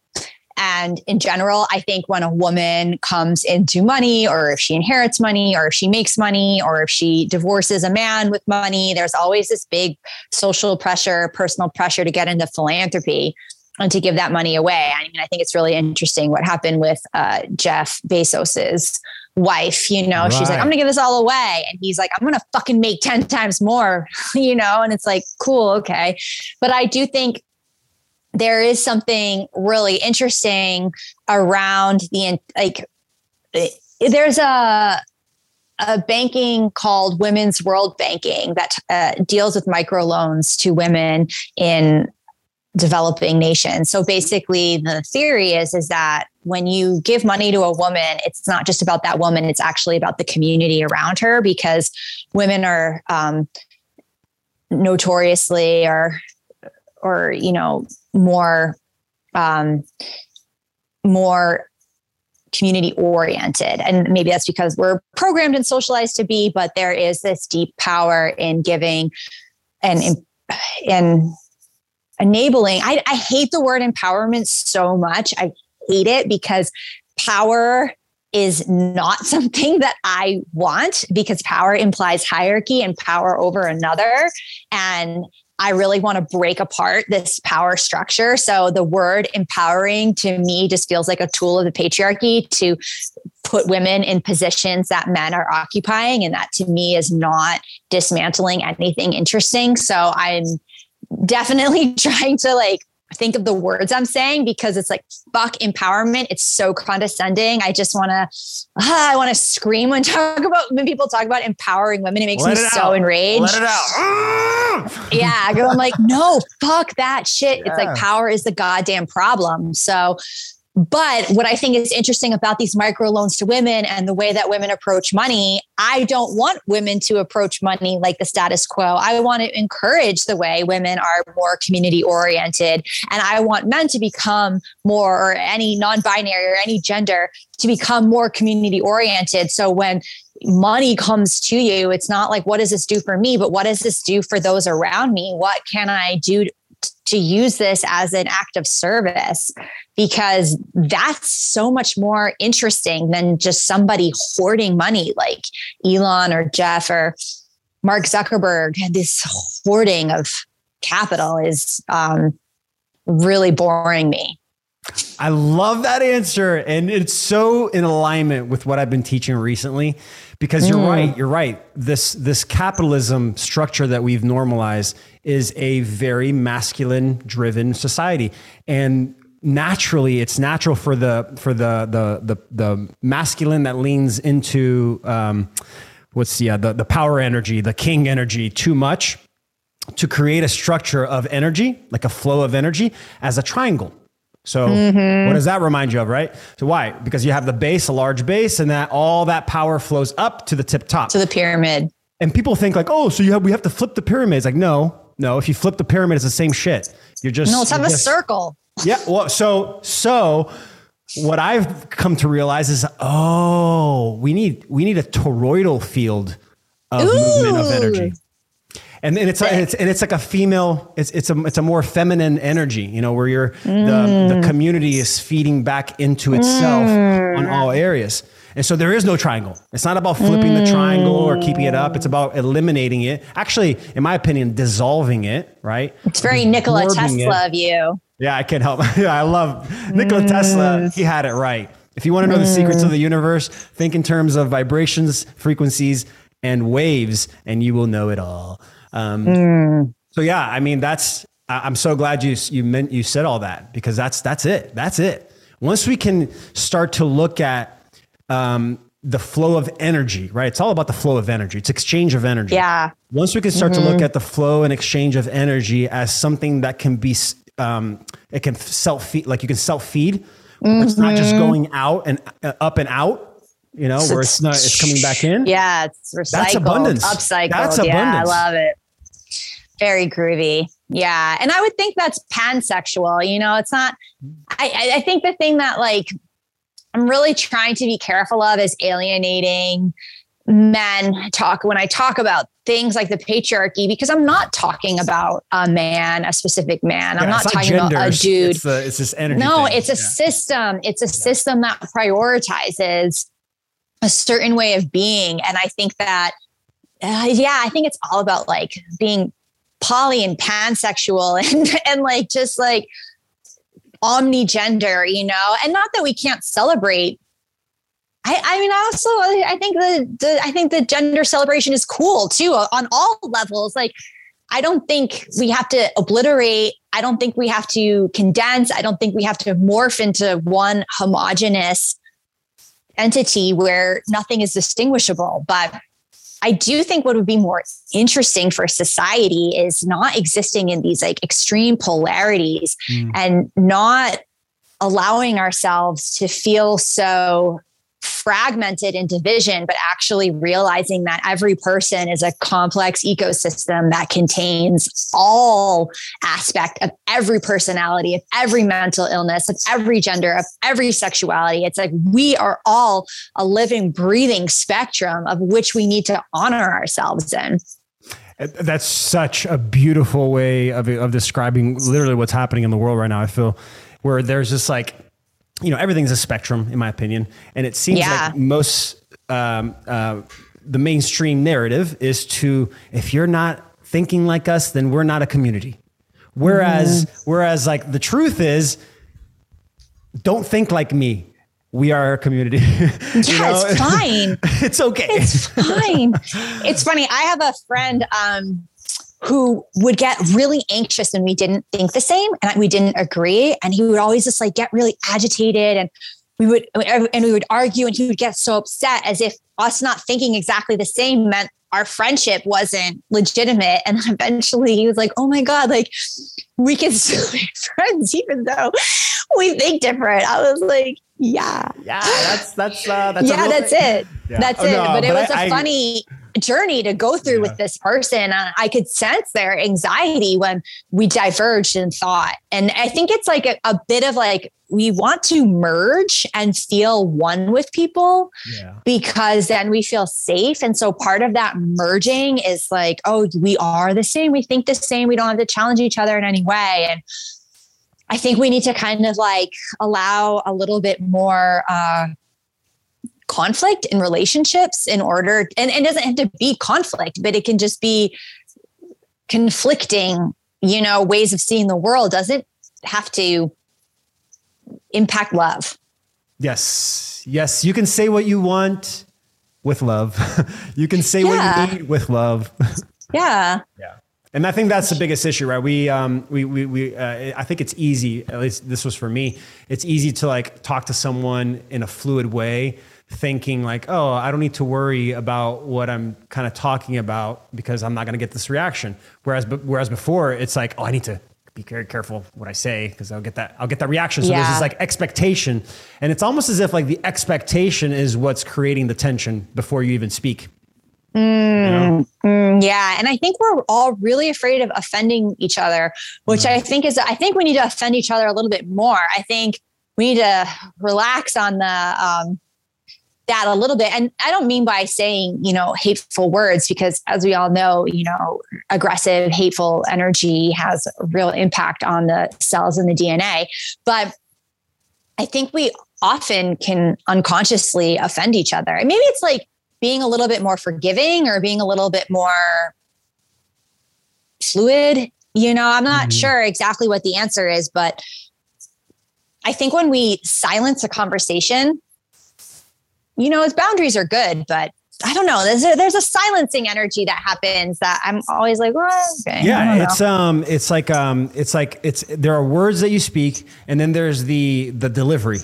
and in general, I think when a woman comes into money, or if she inherits money, or if she makes money, or if she divorces a man with money, there's always this big social pressure, personal pressure to get into philanthropy and to give that money away. I mean, I think it's really interesting what happened with uh, Jeff Bezos's wife. You know, right. she's like, I'm gonna give this all away. And he's like, I'm gonna fucking make 10 times more, [LAUGHS] you know, and it's like, cool, okay. But I do think there is something really interesting around the like there's a a banking called Women's World Banking that uh, deals with microloans to women in developing nations. So basically the theory is is that when you give money to a woman, it's not just about that woman, it's actually about the community around her because women are um, notoriously or or you know more um, more community oriented. And maybe that's because we're programmed and socialized to be but there is this deep power in giving and in, in enabling. I, I hate the word empowerment so much. I hate it because power is not [LAUGHS] something that I want because power implies hierarchy and power over another. And I really want to break apart this power structure. So the word empowering to me just feels like a tool of the patriarchy to put women in positions that men are occupying. And that to me is not dismantling anything interesting. So I'm definitely [LAUGHS] trying to like think of the words I'm saying because it's like fuck empowerment. It's so condescending. I just want to, ah, I want to scream when [LAUGHS] talk about when people talk about empowering women. It makes Let me it so out. enraged. Let it out. [LAUGHS] yeah, I'm like, no, fuck that shit. Yeah. It's like power is the goddamn problem. So but what I think is interesting about these microloans to women and the way that women approach money, I don't want women to approach money like the status quo. I want to encourage the way women are more community oriented. And I want men to become more, or any non binary or any gender to become more community oriented. So when money comes to you, it's not like, what does this do for me? But what does this do for those around me? What can I do to use this as an act of service because that's so much more interesting than just somebody hoarding money like Elon or Jeff or Mark Zuckerberg. This hoarding of capital is um, really boring me. I love that answer. And it's so in alignment with what I've been teaching recently because you're mm. right. You're right. This, this capitalism structure that we've normalized is a very masculine driven society. And naturally it's natural for the, for the, the, the, the masculine that leans into, um, what's the, uh, the, the power energy, the king energy too much to create a structure of energy, like a flow of energy as a triangle. So mm-hmm. what does that remind you of, right? So why? Because you have the base, a large base, and that all that power flows up to the tip top. To the pyramid. And people think like, oh, so you have we have to flip the pyramid. It's like, no, no. If you flip the pyramid, it's the same shit. You're just No, let's have a just, circle. Yeah. Well, so so what I've come to realize is, oh, we need we need a toroidal field of Ooh. movement of energy and, and it's, and it's and it's like a female it's it's a it's a more feminine energy you know where you're mm. the the community is feeding back into itself mm. on all areas and so there is no triangle it's not about flipping mm. the triangle or keeping it up it's about eliminating it actually in my opinion dissolving it right it's very Nikola Tesla it. of you yeah I can't help [LAUGHS] yeah I love Nikola Tesla mm. he had it right if you want to know the secrets of the universe think in terms of vibrations frequencies and waves and you will know it all um, mm. So yeah, I mean, that's, I'm so glad you, you meant, you said all that because that's, that's it. That's it. Once we can start to look at, um, the flow of energy, right? It's all about the flow of energy. It's exchange of energy. Yeah. Once we can start mm-hmm. to look at the flow and exchange of energy as something that can be, um, it can self feed, like you can self feed. Mm-hmm. It's not just mm-hmm. going out and uh, up and out you know, where it's not, it's coming back in. Yeah, it's recycled, That's abundance. upcycled. That's abundance. Yeah, I love it. Very groovy. Yeah. And I would think that's pansexual. You know, it's not, I, I think the thing that like I'm really trying to be careful of is alienating men talk when I talk about things like the patriarchy, because I'm not talking about a man, a specific man. Yeah, I'm not talking about a dude. It's, the, it's this energy. No, thing. it's a yeah. system. It's a yeah. system that prioritizes a certain way of being. And I think that, uh, yeah, I think it's all about like being poly and pansexual [LAUGHS] and and like just like omnigender, you know, and not that we can't celebrate. I, I mean, also, I think the, the I think the gender celebration is cool too on all levels. Like, I don't think we have to obliterate. I don't think we have to condense. I don't think we have to morph into one homogenous entity where nothing is distinguishable. But I do think what would be more interesting for society is not existing in these like extreme polarities mm. and not allowing ourselves to feel so fragmented in division, but actually realizing that every person is a complex ecosystem that contains all aspect of every personality, of every mental illness, of every gender, of every sexuality. It's like we are all a living, breathing spectrum of which we need to honor ourselves in. That's such a beautiful way of, of describing literally what's happening in the world right now. I feel where there's just like you know, everything's a spectrum, in my opinion, and it seems yeah. like most um, uh, the mainstream narrative is to if you're not thinking like us, then we're not a community. Whereas, mm. whereas, like the truth is, don't think like me. we are a community. [LAUGHS] yeah, know? it's fine. [LAUGHS] it's okay. It's [LAUGHS] fine. it's funny. I have a friend um, who would get really anxious when we didn't think the same and we didn't agree. And he would always just like get really agitated and we would and we would argue and he would get so upset as if us not thinking exactly the same meant our friendship wasn't legitimate. And then eventually he was like, oh my God, like we can still be [LAUGHS] friends even though we think different. I was like, yeah. Yeah, that's that's uh that's Yeah, that's thing. it. Yeah. That's oh, it. No, but, but, it was I, a funny I, journey to go through yeah. with this person. And I could sense their anxiety when we diverged in thought. And I think it's like a, a bit of like we want to merge and feel one with people yeah. because then we feel safe. And so part of that merging is like, oh, we are the same. We think the same. We don't have to challenge each other in any way. And I think we need to kind of like allow a little bit more uh, conflict in relationships in order, and, and it doesn't have to be conflict, but it can just be conflicting, you know, ways of seeing the world. Doesn't have to impact love. Yes. Yes. You can say what you want with love. [LAUGHS] you can say yeah. what you need with love. [LAUGHS] yeah. Yeah. And I think that's the biggest issue, right? We, um, we, we, we uh, I think it's easy, at least this was for me. It's easy to like talk to someone in a fluid way, thinking like, oh, I don't need to worry about what I'm kind of talking about because I'm not going to get this reaction. Whereas, whereas before it's like, oh, I need to be very careful what I say because I'll get that I'll get that reaction. So yeah. there's this like expectation, and it's almost as if like the expectation is what's creating the tension before you even speak. Mm, mm, yeah. And I think we're all really afraid of offending each other, which mm. I think is, I think we need to offend each other a little bit more. I think we need to relax on the, um, that a little bit. And I don't mean by saying, you know, hateful words, because as we all know, you know, aggressive, hateful energy has a real impact on the cells in the DNA. But I think we often can unconsciously offend each other. And maybe it's like being a little bit more forgiving or being a little bit more fluid. You know, I'm not mm-hmm. sure exactly what the answer is, but I think when we silence a conversation, you know, its boundaries are good, but I don't know. There's a, there's a silencing energy that happens that I'm always like, well, okay. Yeah, it's um, it's like um, it's like it's there are words that you speak, and then there's the the delivery,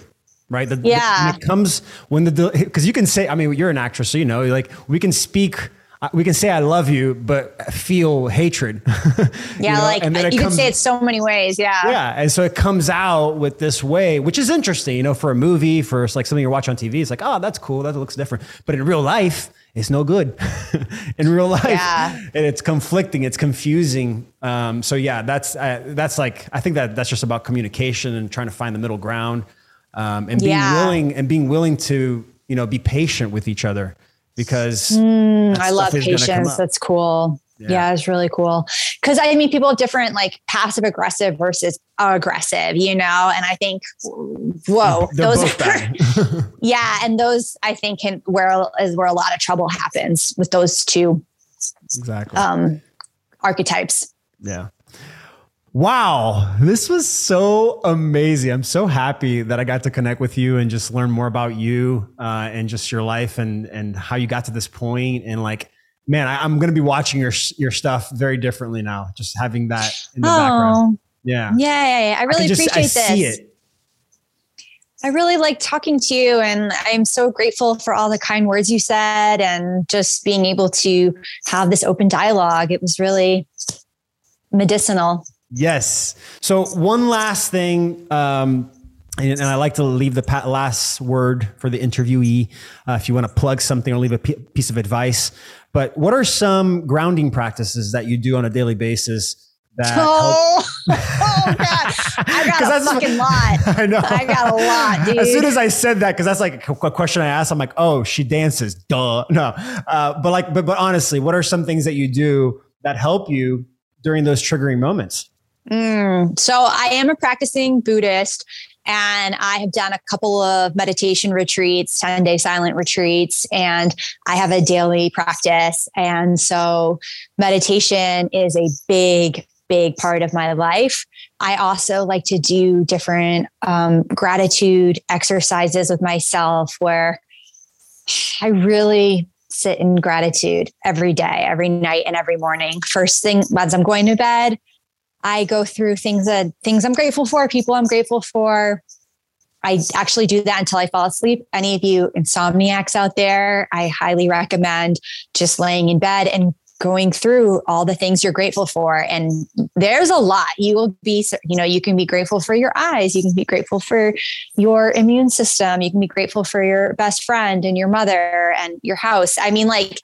right? The, yeah, the, it comes when the because you can say, I mean, you're an actress, so you know, like we can speak we can say I love you, but feel hatred. [LAUGHS] yeah, know? like you comes, can say it so many ways. Yeah. Yeah. And so it comes out with this way, which is interesting, you know, for a movie, for like something you're watching on TV, it's like, oh, that's cool. That looks different. But in real life, it's no good [LAUGHS] in real life. Yeah. And it's conflicting, it's confusing. Um, so yeah, that's, uh, that's like, I think that that's just about communication and trying to find the middle ground um, and being yeah. willing and being willing to, you know, be patient with each other because mm, I love patience. That's cool. Yeah. yeah. it's really cool. Cause I mean, people have different like passive aggressive versus aggressive, you know? And I think, whoa, [LAUGHS] those are, [LAUGHS] yeah. And those I think can where is where a lot of trouble happens with those two exactly um, archetypes. Yeah. Wow, this was so amazing. I'm so happy that I got to connect with you and just learn more about you uh, and just your life and and how you got to this point. And like, man, I, am going to be watching your your stuff very differently now. Just having that in the oh, background. Yeah. yeah, I really I just, appreciate I this. I really like talking to you, and I'm so grateful for all the kind words you said and just being able to have this open dialogue. It was really medicinal. Yes. So one last thing, um, and, and, I like to leave the last word for the interviewee. Uh, if you want to plug something or leave a p- piece of advice, but what are some grounding practices that you do on a daily basis? That oh, [LAUGHS] oh God. I [LAUGHS] got a fucking lot. [LAUGHS] I know. I got a lot, dude. As soon as I said that, because that's like a, a, question I asked, I'm like, oh, she dances. Duh. No. Uh, but like, but, but honestly, what are some things that you do that help you during those triggering moments? Mm, so I am a practicing Buddhist and I have done a couple of meditation retreats, 10 day silent retreats, and I have a daily practice. And so meditation is a big, big part of my life. I also like to do different um, gratitude exercises with myself where I really sit in gratitude every day, every night, and every morning. First thing as I'm going to bed, I go through things that things I'm grateful for, people I'm grateful for. I actually do that until I fall asleep. Any of you insomniacs out there, I highly recommend just laying in bed and going through all the things you're grateful for. And there's a lot. You will be, you know, you can be grateful for your eyes. You can be grateful for your immune system. You can be grateful for your best friend and your mother and your house. I mean, like,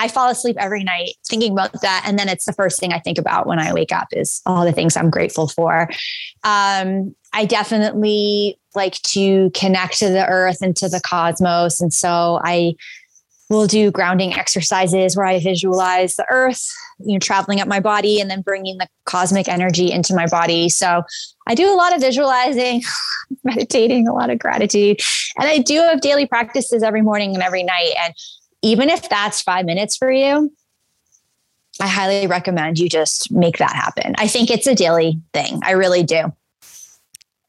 I fall asleep every night thinking about that. And then it's the first thing I think about when I wake up is all the things I'm grateful for. Um, I definitely like to connect to the earth and to the cosmos. And so I will do grounding exercises where I visualize the earth, you know, traveling up my body and then bringing the cosmic energy into my body. So I do a lot of visualizing, [LAUGHS] meditating, a lot of gratitude. And I do have daily practices every morning and every night. And even if that's five minutes for you, I highly recommend you just make that happen. I think it's a daily thing. I really do.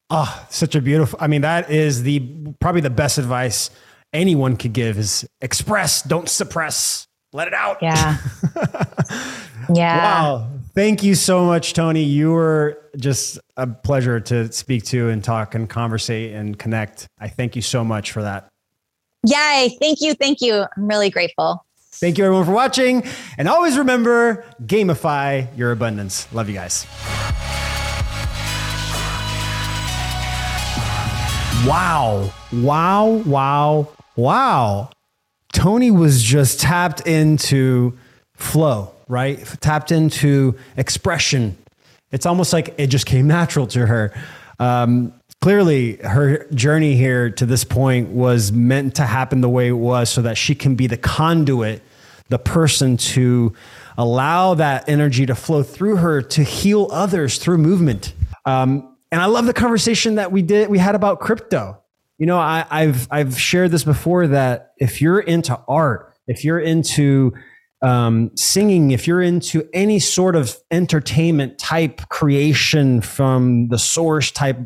Oh, such a beautiful. I mean, that is the probably the best advice anyone could give is express, don't suppress. Let it out. Yeah. [LAUGHS] yeah. Wow. Thank you so much, Toni. You were just a pleasure to speak to and talk and conversate and connect. I thank you so much for that. Yay. Thank you. Thank you. I'm really grateful. Thank you, everyone, for watching. And always remember gamify your abundance. Love you guys. Wow. Wow. Wow. Wow. Toni was just tapped into flow, right? Tapped into expression. It's almost like it just came [LAUGHS] natural to her. Um, clearly, her journey here to this point was meant to happen the way it was so that she can be the conduit, the person to allow that energy to flow through her to heal others through movement. Um, and I love the conversation that we did we had about crypto. You know, I, I've I've shared this before that if you're into art, if you're into um, singing, if you're into any sort of entertainment type creation from the source type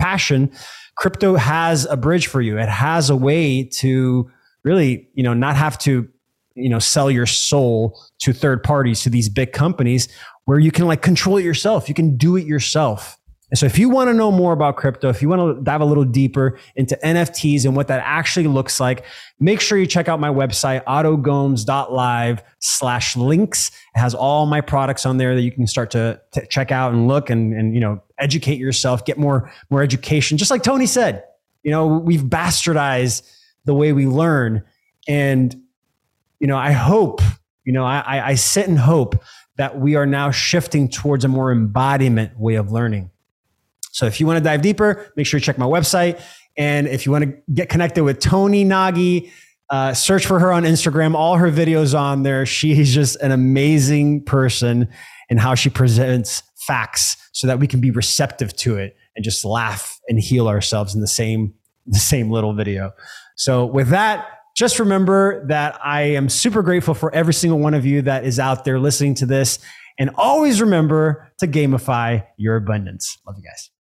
passion, crypto has a bridge for you. It has a way to really, you know, not have to, you know, sell your soul to third parties, to these big companies where you can like control it yourself. You can do it yourself. And so if you want to know more about crypto, if you want to dive a little deeper into NFTs and what that actually looks like, make sure you check out my website, otogomes.live slash links. It has all my products on there that you can start to, to check out and look and, and, you know, educate yourself, get more, more education. Just like Toni said, you know, we've bastardized the way we learn. And, you know, I hope, you know, I, I sit and hope that we are now shifting towards a more embodiment way of learning. So if you want to dive deeper, make sure you check my website. And if you want to get connected with Toni Nagy, uh, search for her on Instagram. All her videos on there. She's just an amazing person in how she presents facts so that we can be receptive to it and just laugh and heal ourselves in the same [LAUGHS] the same little video. So with that, just remember that I am super grateful for every single one of you that is out there listening to this. And always remember to gamify your abundance. Love you guys.